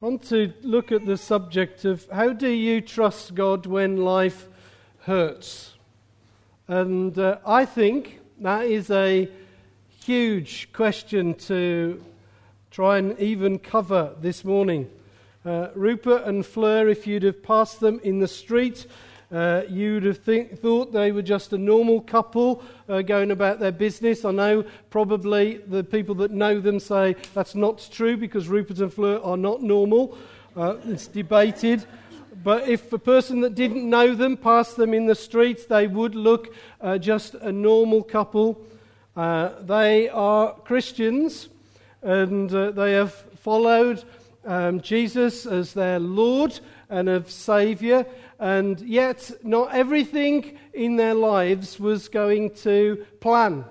I want to look at the subject of how do you trust God when life hurts? And uh, I think that is a huge question to try and even cover this morning. Uh, Rupert and Fleur, if you'd have passed them in the street, uh, you'd have think, thought they were just a normal couple uh, going about their business. I know probably the people that know them say that's not true because Rupert and Fleur are not normal. Uh, it's debated. But if a person that didn't know them passed them in the streets, they would look uh, just a normal couple. Uh, they are Christians and uh, they have followed um, Jesus as their Lord and of Saviour and yet not everything in their lives was going to plan.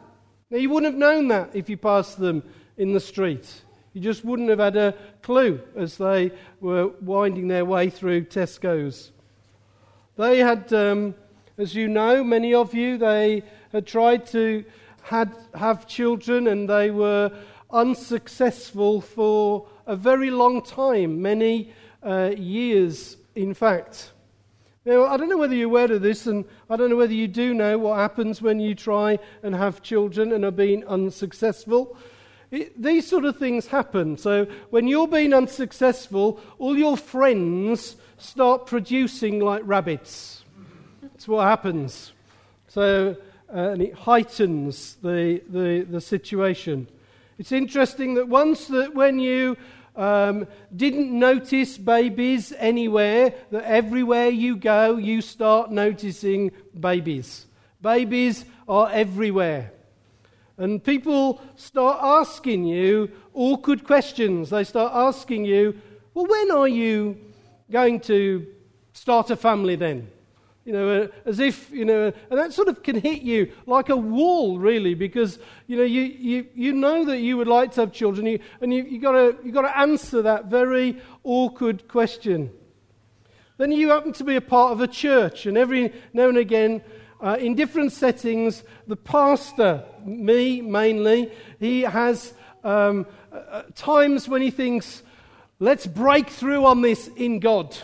Now, you wouldn't have known that if you passed them in the street. You just wouldn't have had a clue as they were winding their way through Tesco's. They had, um, as you know, many of you, they had tried to had, have children and they were unsuccessful for a very long time, many uh, years, in fact. Now, I don't know whether you're aware of this, and I don't know whether you do know what happens when you try and have children and are being unsuccessful. It, these sort of things happen. So, when you're being unsuccessful, all your friends start producing like rabbits. That's what happens. So, uh, and it heightens the, the, the situation. It's interesting that once that when you um, didn't notice babies anywhere, that everywhere you go, you start noticing babies. Babies are everywhere. And people start asking you awkward questions. They start asking you, well, when are you going to start a family then? You know, uh, as if, you know, and that sort of can hit you like a wall, really, because, you know, you, you, you know that you would like to have children, you, and you, you've got you got to answer that very awkward question. Then you happen to be a part of a church, and every now and again, uh, in different settings, the pastor, me mainly, he has um, uh, times when he thinks, let's break through on this in God.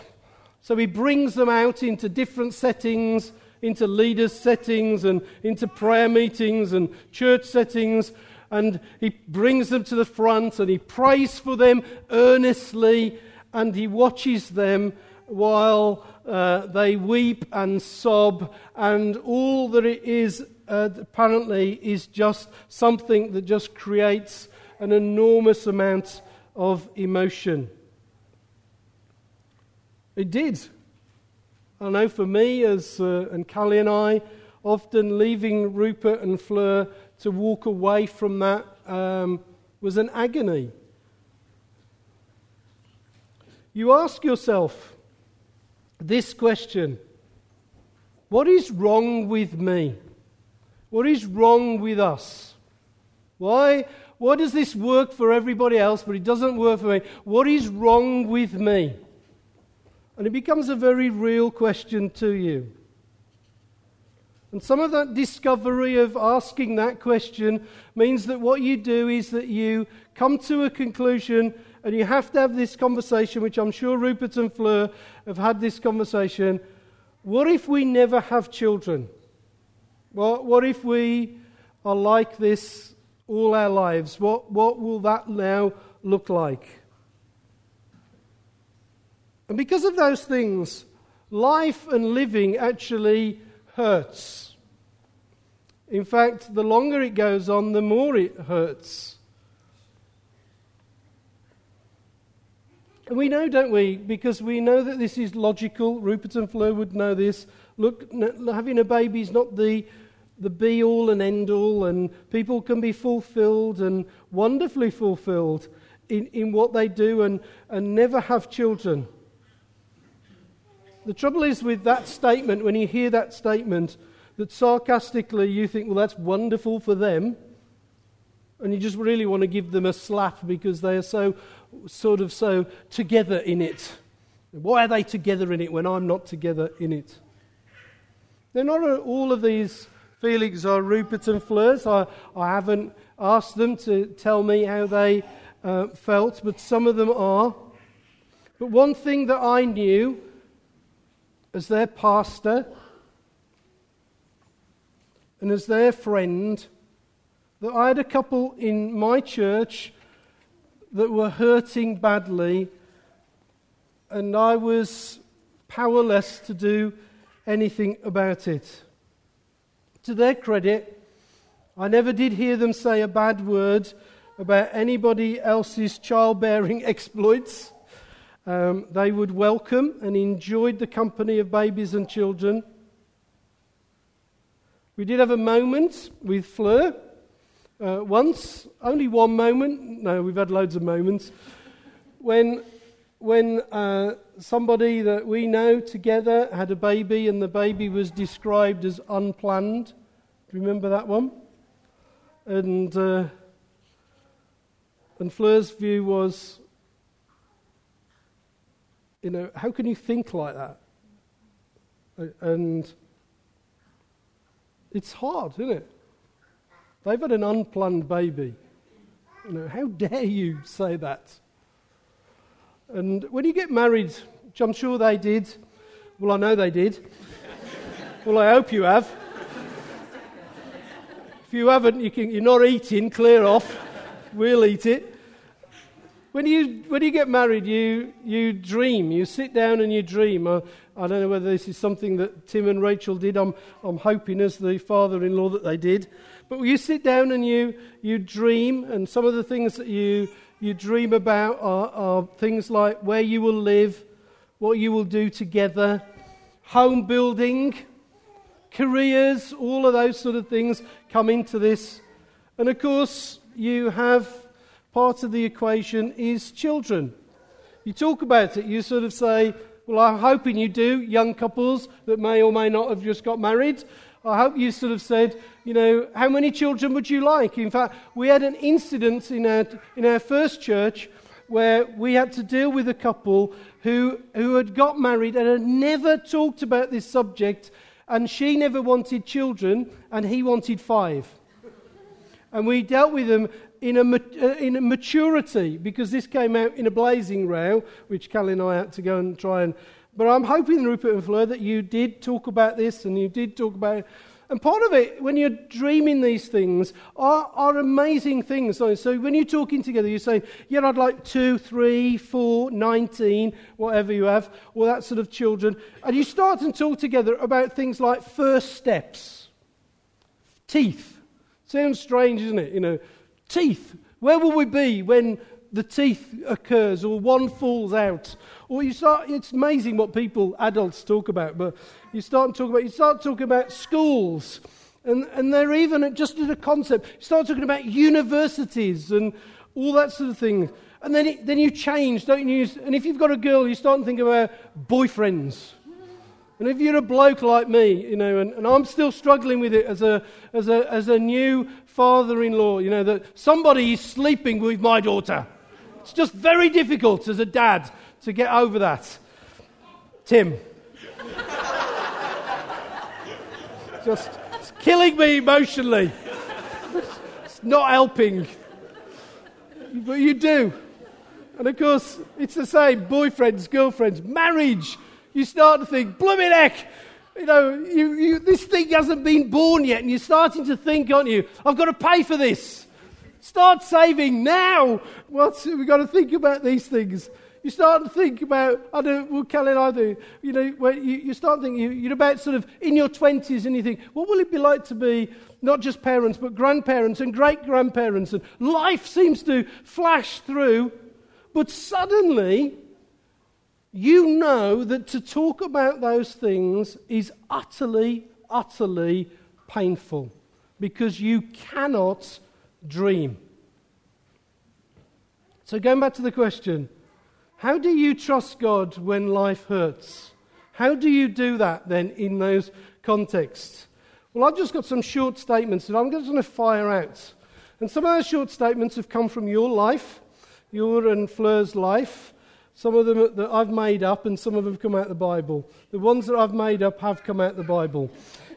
So he brings them out into different settings, into leaders' settings, and into prayer meetings and church settings. And he brings them to the front and he prays for them earnestly and he watches them while uh, they weep and sob. And all that it is uh, apparently is just something that just creates an enormous amount of emotion. It did. I know for me, as uh, and Callie and I, often leaving Rupert and Fleur to walk away from that um, was an agony. You ask yourself this question What is wrong with me? What is wrong with us? Why, why does this work for everybody else, but it doesn't work for me? What is wrong with me? And it becomes a very real question to you. And some of that discovery of asking that question means that what you do is that you come to a conclusion and you have to have this conversation, which I'm sure Rupert and Fleur have had this conversation. What if we never have children? What, what if we are like this all our lives? What, what will that now look like? And because of those things, life and living actually hurts. In fact, the longer it goes on, the more it hurts. And we know, don't we? Because we know that this is logical. Rupert and Fleur would know this. Look, having a baby is not the, the be all and end all, and people can be fulfilled and wonderfully fulfilled in, in what they do and, and never have children. The trouble is with that statement, when you hear that statement, that sarcastically you think, well, that's wonderful for them. And you just really want to give them a slap because they are so, sort of so together in it. Why are they together in it when I'm not together in it? They're not all of these feelings are Rupert and Fleur's. I, I haven't asked them to tell me how they uh, felt, but some of them are. But one thing that I knew as their pastor and as their friend that I had a couple in my church that were hurting badly, and I was powerless to do anything about it. To their credit, I never did hear them say a bad word about anybody else's childbearing exploits. Um, they would welcome and enjoyed the company of babies and children. We did have a moment with Fleur uh, once, only one moment. No, we've had loads of moments. When, when uh, somebody that we know together had a baby and the baby was described as unplanned. Do you remember that one? And, uh, and Fleur's view was, you know, how can you think like that? And it's hard, isn't it? They've had an unplanned baby. You know, how dare you say that? And when you get married, which I'm sure they did, well, I know they did. well, I hope you have. if you haven't, you can, you're not eating, clear off. We'll eat it. When you, when you get married, you, you dream. You sit down and you dream. Uh, I don't know whether this is something that Tim and Rachel did. I'm, I'm hoping, as the father in law, that they did. But you sit down and you, you dream, and some of the things that you, you dream about are, are things like where you will live, what you will do together, home building, careers, all of those sort of things come into this. And of course, you have part of the equation is children. You talk about it, you sort of say, Well, I'm hoping you do, young couples that may or may not have just got married. I hope you sort of said, you know, how many children would you like? In fact, we had an incident in our, in our first church where we had to deal with a couple who, who had got married and had never talked about this subject, and she never wanted children, and he wanted five. And we dealt with them in a, uh, in a maturity, because this came out in a blazing row, which Callie and I had to go and try and. But I'm hoping, Rupert and Fleur, that you did talk about this and you did talk about it. And part of it, when you're dreaming these things, are, are amazing things. So, so when you're talking together, you're saying, Yeah, I'd like two, three, four, nineteen, whatever you have, or that sort of children. And you start and talk together about things like first steps, teeth. Sounds strange, isn't it? You know, Teeth. Where will we be when the teeth occurs or one falls out? Or you start, it's amazing what people, adults, talk about, but you start talking about, you start talking about schools. And, and they're even just as a concept. You start talking about universities and all that sort of thing. And then, it, then you change, don't you? And if you've got a girl, you start to think about boyfriends. And if you're a bloke like me, you know, and, and I'm still struggling with it as a, as, a, as a new father in law, you know, that somebody is sleeping with my daughter. It's just very difficult as a dad to get over that. Tim. just it's killing me emotionally. It's not helping. But you do. And of course, it's the same boyfriends, girlfriends, marriage you start to think, blooming heck, you know, you, you, this thing hasn't been born yet, and you're starting to think, aren't you? I've got to pay for this. Start saving now. What's, we've got to think about these things. You start to think about, I don't, well, Kelly and I do, you know, you, you start thinking, you, are about sort of in your 20s and you think, what will it be like to be not just parents, but grandparents and great grandparents? And life seems to flash through, but suddenly you know that to talk about those things is utterly, utterly painful because you cannot dream. So, going back to the question how do you trust God when life hurts? How do you do that then in those contexts? Well, I've just got some short statements that I'm just going to fire out. And some of those short statements have come from your life, your and Fleur's life. Some of them that I've made up, and some of them come out of the Bible. The ones that I've made up have come out of the Bible.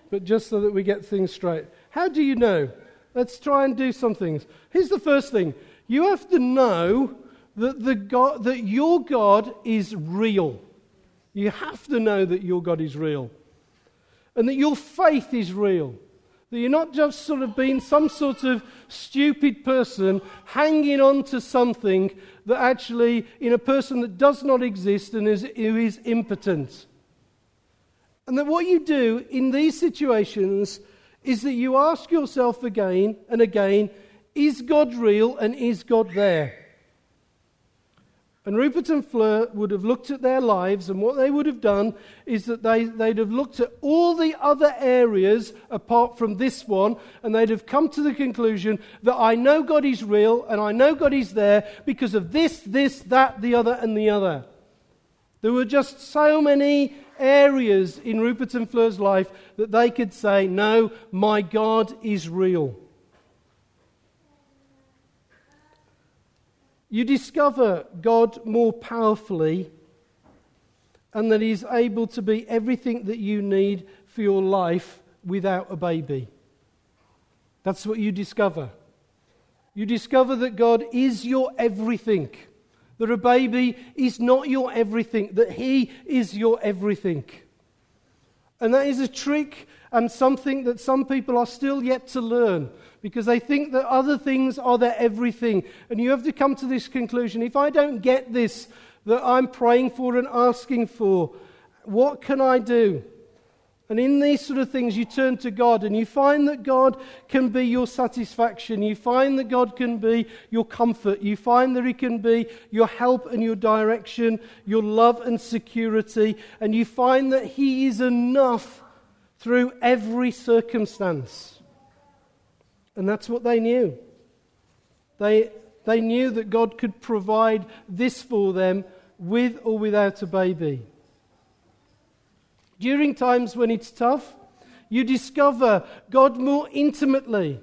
But just so that we get things straight. How do you know? Let's try and do some things. Here's the first thing you have to know that, the God, that your God is real. You have to know that your God is real. And that your faith is real. That you're not just sort of being some sort of stupid person hanging on to something that actually, in a person that does not exist and is, who is impotent. And that what you do in these situations is that you ask yourself again and again is God real and is God there? And Rupert and Fleur would have looked at their lives, and what they would have done is that they, they'd have looked at all the other areas apart from this one, and they'd have come to the conclusion that I know God is real and I know God is there because of this, this, that, the other, and the other. There were just so many areas in Rupert and Fleur's life that they could say, No, my God is real. You discover God more powerfully and that He's able to be everything that you need for your life without a baby. That's what you discover. You discover that God is your everything, that a baby is not your everything, that He is your everything. And that is a trick and something that some people are still yet to learn because they think that other things are their everything. And you have to come to this conclusion if I don't get this that I'm praying for and asking for, what can I do? And in these sort of things, you turn to God and you find that God can be your satisfaction. You find that God can be your comfort. You find that He can be your help and your direction, your love and security. And you find that He is enough through every circumstance. And that's what they knew. They, they knew that God could provide this for them with or without a baby. During times when it's tough, you discover God more intimately.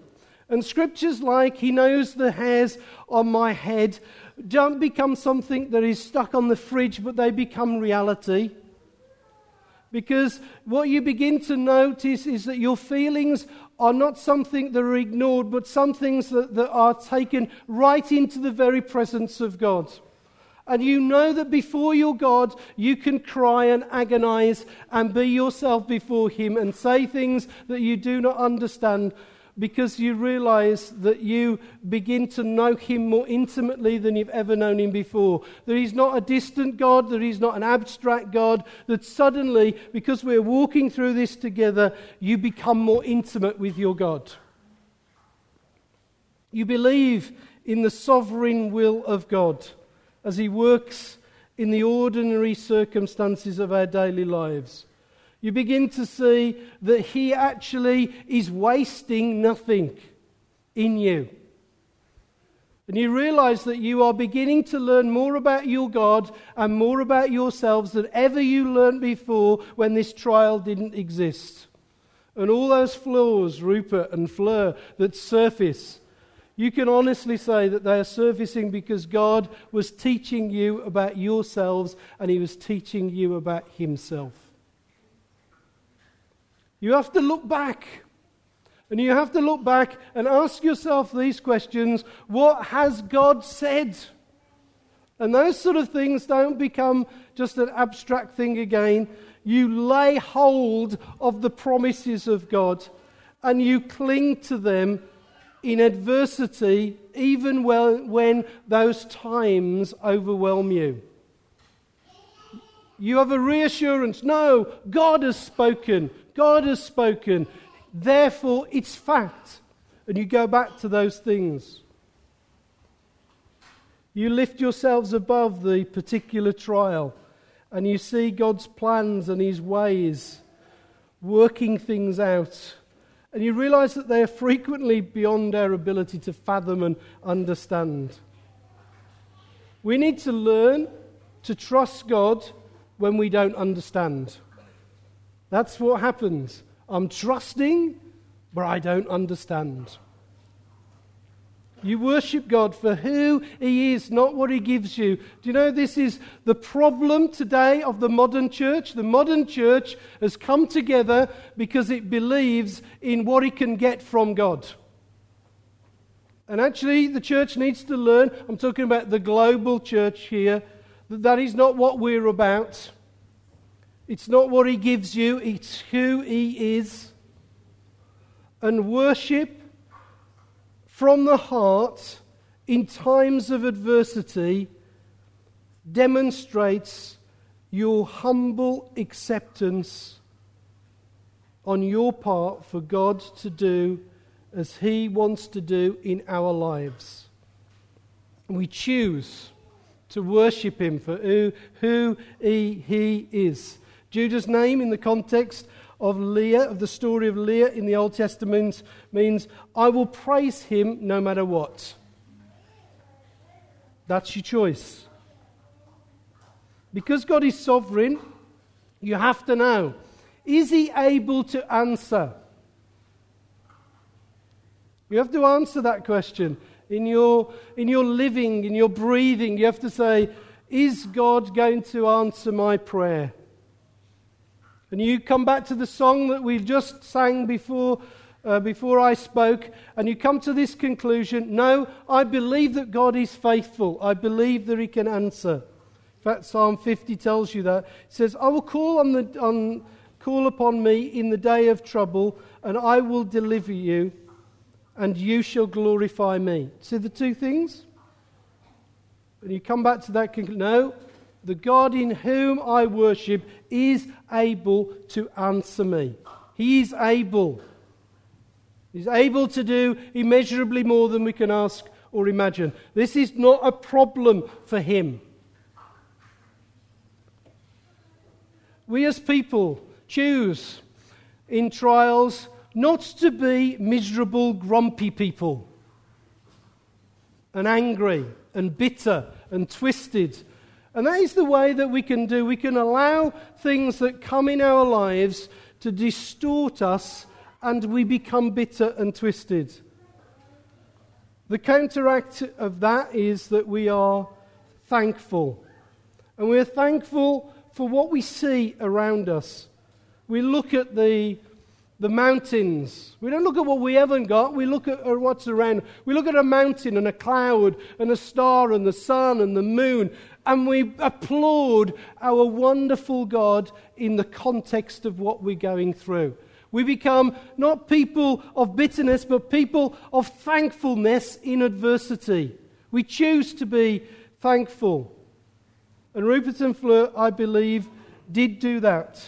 And scriptures like, He knows the hairs on my head, don't become something that is stuck on the fridge, but they become reality. Because what you begin to notice is that your feelings are not something that are ignored, but some things that, that are taken right into the very presence of God. And you know that before your God, you can cry and agonize and be yourself before Him and say things that you do not understand because you realize that you begin to know Him more intimately than you've ever known Him before. That He's not a distant God, that He's not an abstract God, that suddenly, because we're walking through this together, you become more intimate with your God. You believe in the sovereign will of God as He works in the ordinary circumstances of our daily lives you begin to see that He actually is wasting nothing in you. And you realize that you are beginning to learn more about your God and more about yourselves than ever you learned before when this trial didn't exist. And all those flaws, Rupert and Fleur, that surface, you can honestly say that they are surfacing because God was teaching you about yourselves and He was teaching you about Himself. You have to look back. And you have to look back and ask yourself these questions What has God said? And those sort of things don't become just an abstract thing again. You lay hold of the promises of God and you cling to them in adversity, even when those times overwhelm you. You have a reassurance no, God has spoken. God has spoken. Therefore, it's fact. And you go back to those things. You lift yourselves above the particular trial and you see God's plans and His ways working things out. And you realize that they are frequently beyond our ability to fathom and understand. We need to learn to trust God when we don't understand. That's what happens. I'm trusting, but I don't understand. You worship God for who He is, not what He gives you. Do you know this is the problem today of the modern church? The modern church has come together because it believes in what it can get from God. And actually, the church needs to learn. I'm talking about the global church here. That that is not what we're about. It's not what he gives you, it's who he is. And worship from the heart in times of adversity demonstrates your humble acceptance on your part for God to do as He wants to do in our lives. We choose to worship Him for who, who he, he is. Judah's name in the context of Leah, of the story of Leah in the Old Testament, means I will praise Him no matter what. That's your choice. Because God is sovereign, you have to know is He able to answer? You have to answer that question. In your, in your living, in your breathing, you have to say, Is God going to answer my prayer? And you come back to the song that we just sang before, uh, before I spoke, and you come to this conclusion No, I believe that God is faithful. I believe that He can answer. In fact, Psalm 50 tells you that. It says, I will call, on the, on, call upon me in the day of trouble, and I will deliver you and you shall glorify me. See the two things? And you come back to that conclusion. No, the God in whom I worship is able to answer me. He is able. He's able to do immeasurably more than we can ask or imagine. This is not a problem for him. We as people choose in trials not to be miserable, grumpy people and angry and bitter and twisted. And that is the way that we can do. We can allow things that come in our lives to distort us and we become bitter and twisted. The counteract of that is that we are thankful. And we're thankful for what we see around us. We look at the the mountains. We don't look at what we haven't got, we look at what's around. We look at a mountain and a cloud and a star and the sun and the moon, and we applaud our wonderful God in the context of what we're going through. We become not people of bitterness, but people of thankfulness in adversity. We choose to be thankful. And Rupert and Fleur, I believe, did do that.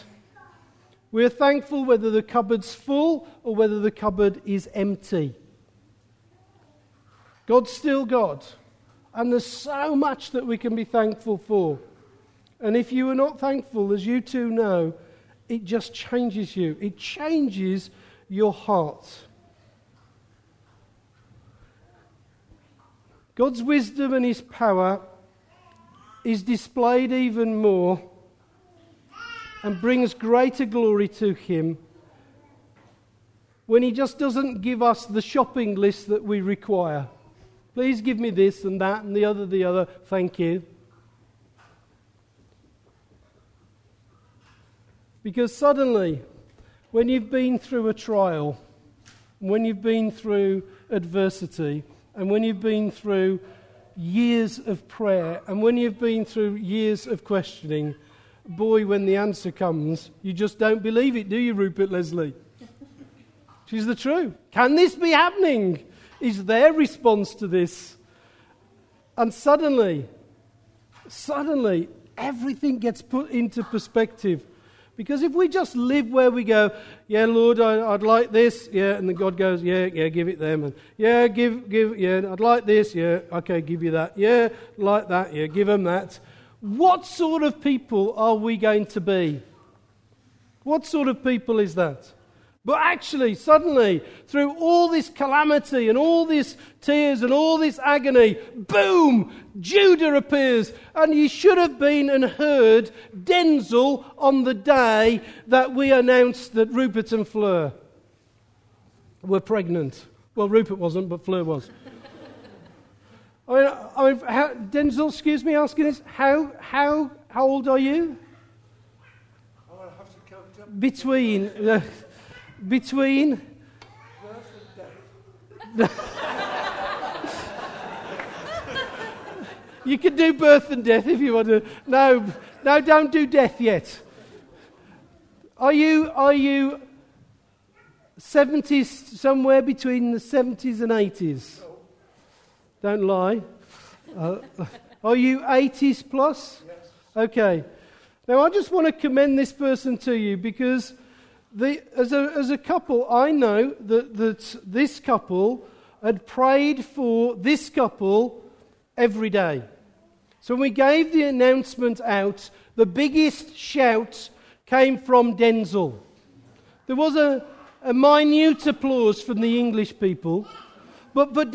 We're thankful whether the cupboard's full or whether the cupboard is empty. God's still God. And there's so much that we can be thankful for. And if you are not thankful, as you two know, it just changes you. It changes your heart. God's wisdom and his power is displayed even more and brings greater glory to Him when He just doesn't give us the shopping list that we require. Please give me this and that and the other, the other. Thank you. Because suddenly, when you've been through a trial, when you've been through adversity, and when you've been through years of prayer, and when you've been through years of questioning, boy, when the answer comes, you just don't believe it, do you, Rupert Leslie? She's the truth. Can this be happening? Is their response to this. And suddenly, suddenly, everything gets put into perspective. Because if we just live where we go, yeah, Lord, I, would like this, yeah, and then God goes, yeah, yeah, give it them, and yeah, give, give, yeah, I'd like this, yeah, okay, give you that, yeah, like that, yeah, give them that. What sort of people are we going to be? What sort of people is that? But actually, suddenly, through all this calamity and all this tears and all this agony, boom, Judah appears. And you should have been and heard Denzel on the day that we announced that Rupert and Fleur were pregnant. Well, Rupert wasn't, but Fleur was. I mean, I mean how, Denzel, excuse me asking this, how, how, how old are you? I have to count up. Between, uh, between. You can do birth and death if you want to. No, no, don't do death yet. Are you, are you 70s, somewhere between the 70s and 80s? Don't lie. Uh, are you 80s plus? Yes. Okay. Now, I just want to commend this person to you because the, as, a, as a couple, I know that, that this couple had prayed for this couple every day. So when we gave the announcement out, the biggest shout came from Denzel. There was a, a minute applause from the English people. But for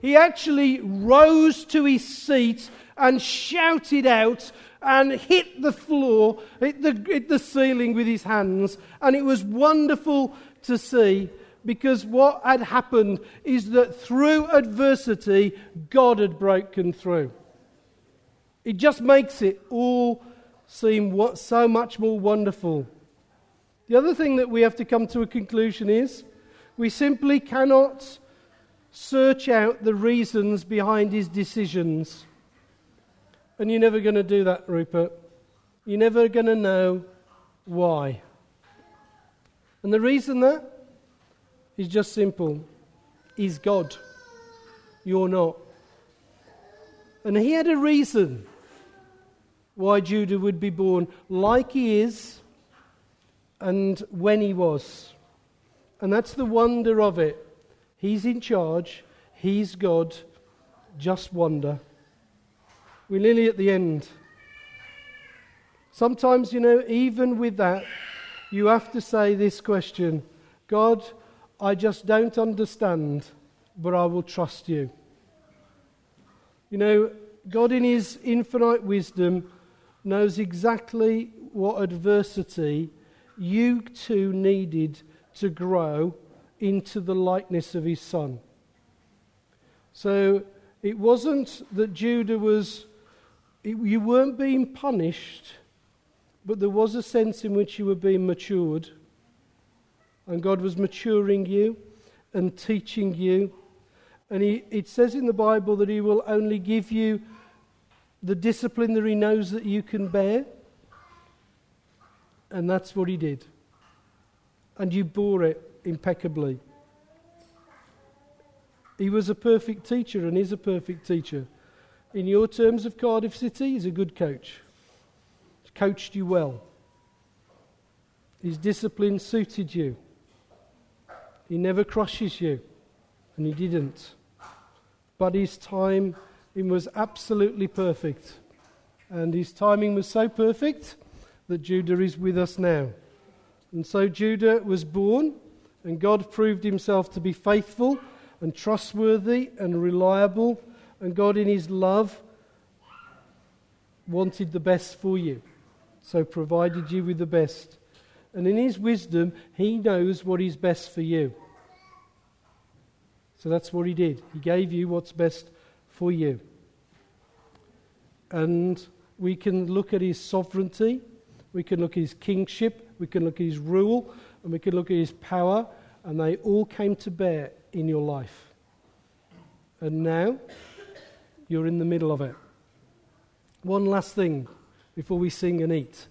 he actually rose to his seat and shouted out and hit the floor, hit the, hit the ceiling with his hands. And it was wonderful to see because what had happened is that through adversity, God had broken through. It just makes it all seem so much more wonderful. The other thing that we have to come to a conclusion is we simply cannot search out the reasons behind his decisions. And you're never going to do that, Rupert. You're never going to know why. And the reason that is just simple He's God. You're not. And he had a reason why Judah would be born like he is and when he was. And that's the wonder of it. He's in charge, he's God. Just wonder. We're nearly at the end. Sometimes, you know, even with that, you have to say this question God, I just don't understand, but I will trust you. You know, God, in His infinite wisdom, knows exactly what adversity you too needed to grow into the likeness of His Son. So it wasn't that Judah was, it, you weren't being punished, but there was a sense in which you were being matured. And God was maturing you and teaching you. And he, it says in the Bible that He will only give you the discipline that He knows that you can bear. And that's what He did. And you bore it impeccably. He was a perfect teacher and is a perfect teacher. In your terms of Cardiff City, he's a good coach. He's coached you well. His discipline suited you. He never crushes you, and he didn't. But his time it was absolutely perfect. And his timing was so perfect that Judah is with us now. And so Judah was born, and God proved himself to be faithful and trustworthy and reliable. And God, in his love, wanted the best for you. So provided you with the best. And in his wisdom, he knows what is best for you. So that's what he did. He gave you what's best for you. And we can look at his sovereignty, we can look at his kingship, we can look at his rule, and we could look at his power, and they all came to bear in your life. And now you're in the middle of it. One last thing before we sing and eat.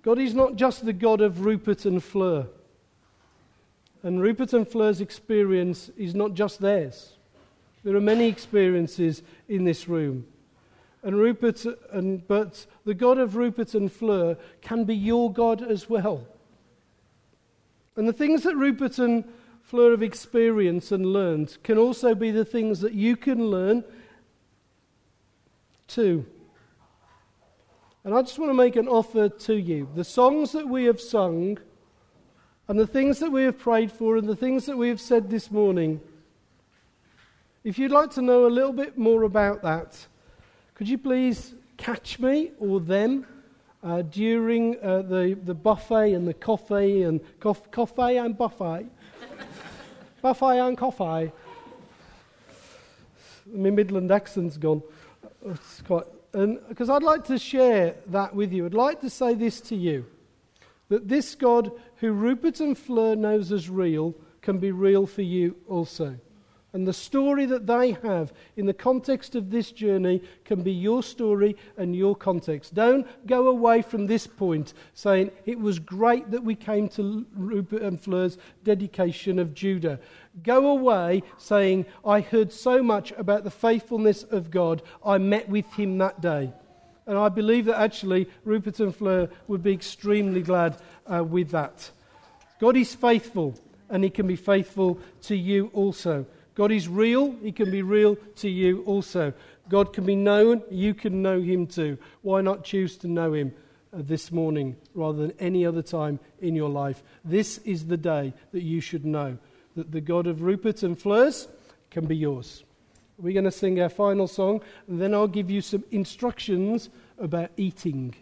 God is not just the God of Rupert and Fleur. And Rupert and Fleur's experience is not just theirs. There are many experiences in this room. And Rupert and but the God of Rupert and Fleur can be your God as well. And the things that Rupert and Fleur have experienced and learned can also be the things that you can learn too. And I just want to make an offer to you. The songs that we have sung and the things that we have prayed for and the things that we have said this morning, if you'd like to know a little bit more about that, could you please catch me or them uh, during uh, the, the buffet and the coffee and cof- coffee and buffet? buffet and coffee. My Midland accent's gone. It's quite, because I'd like to share that with you. I'd like to say this to you that this God who Rupert and Fleur knows as real can be real for you also. And the story that they have in the context of this journey can be your story and your context. Don't go away from this point saying, It was great that we came to Rupert and Fleur's dedication of Judah. Go away saying, I heard so much about the faithfulness of God. I met with him that day. And I believe that actually Rupert and Fleur would be extremely glad uh, with that. God is faithful, and he can be faithful to you also. God is real, He can be real to you also. God can be known, you can know Him too. Why not choose to know Him uh, this morning rather than any other time in your life? This is the day that you should know that the God of Rupert and Fleurs can be yours. We're going to sing our final song, and then I'll give you some instructions about eating.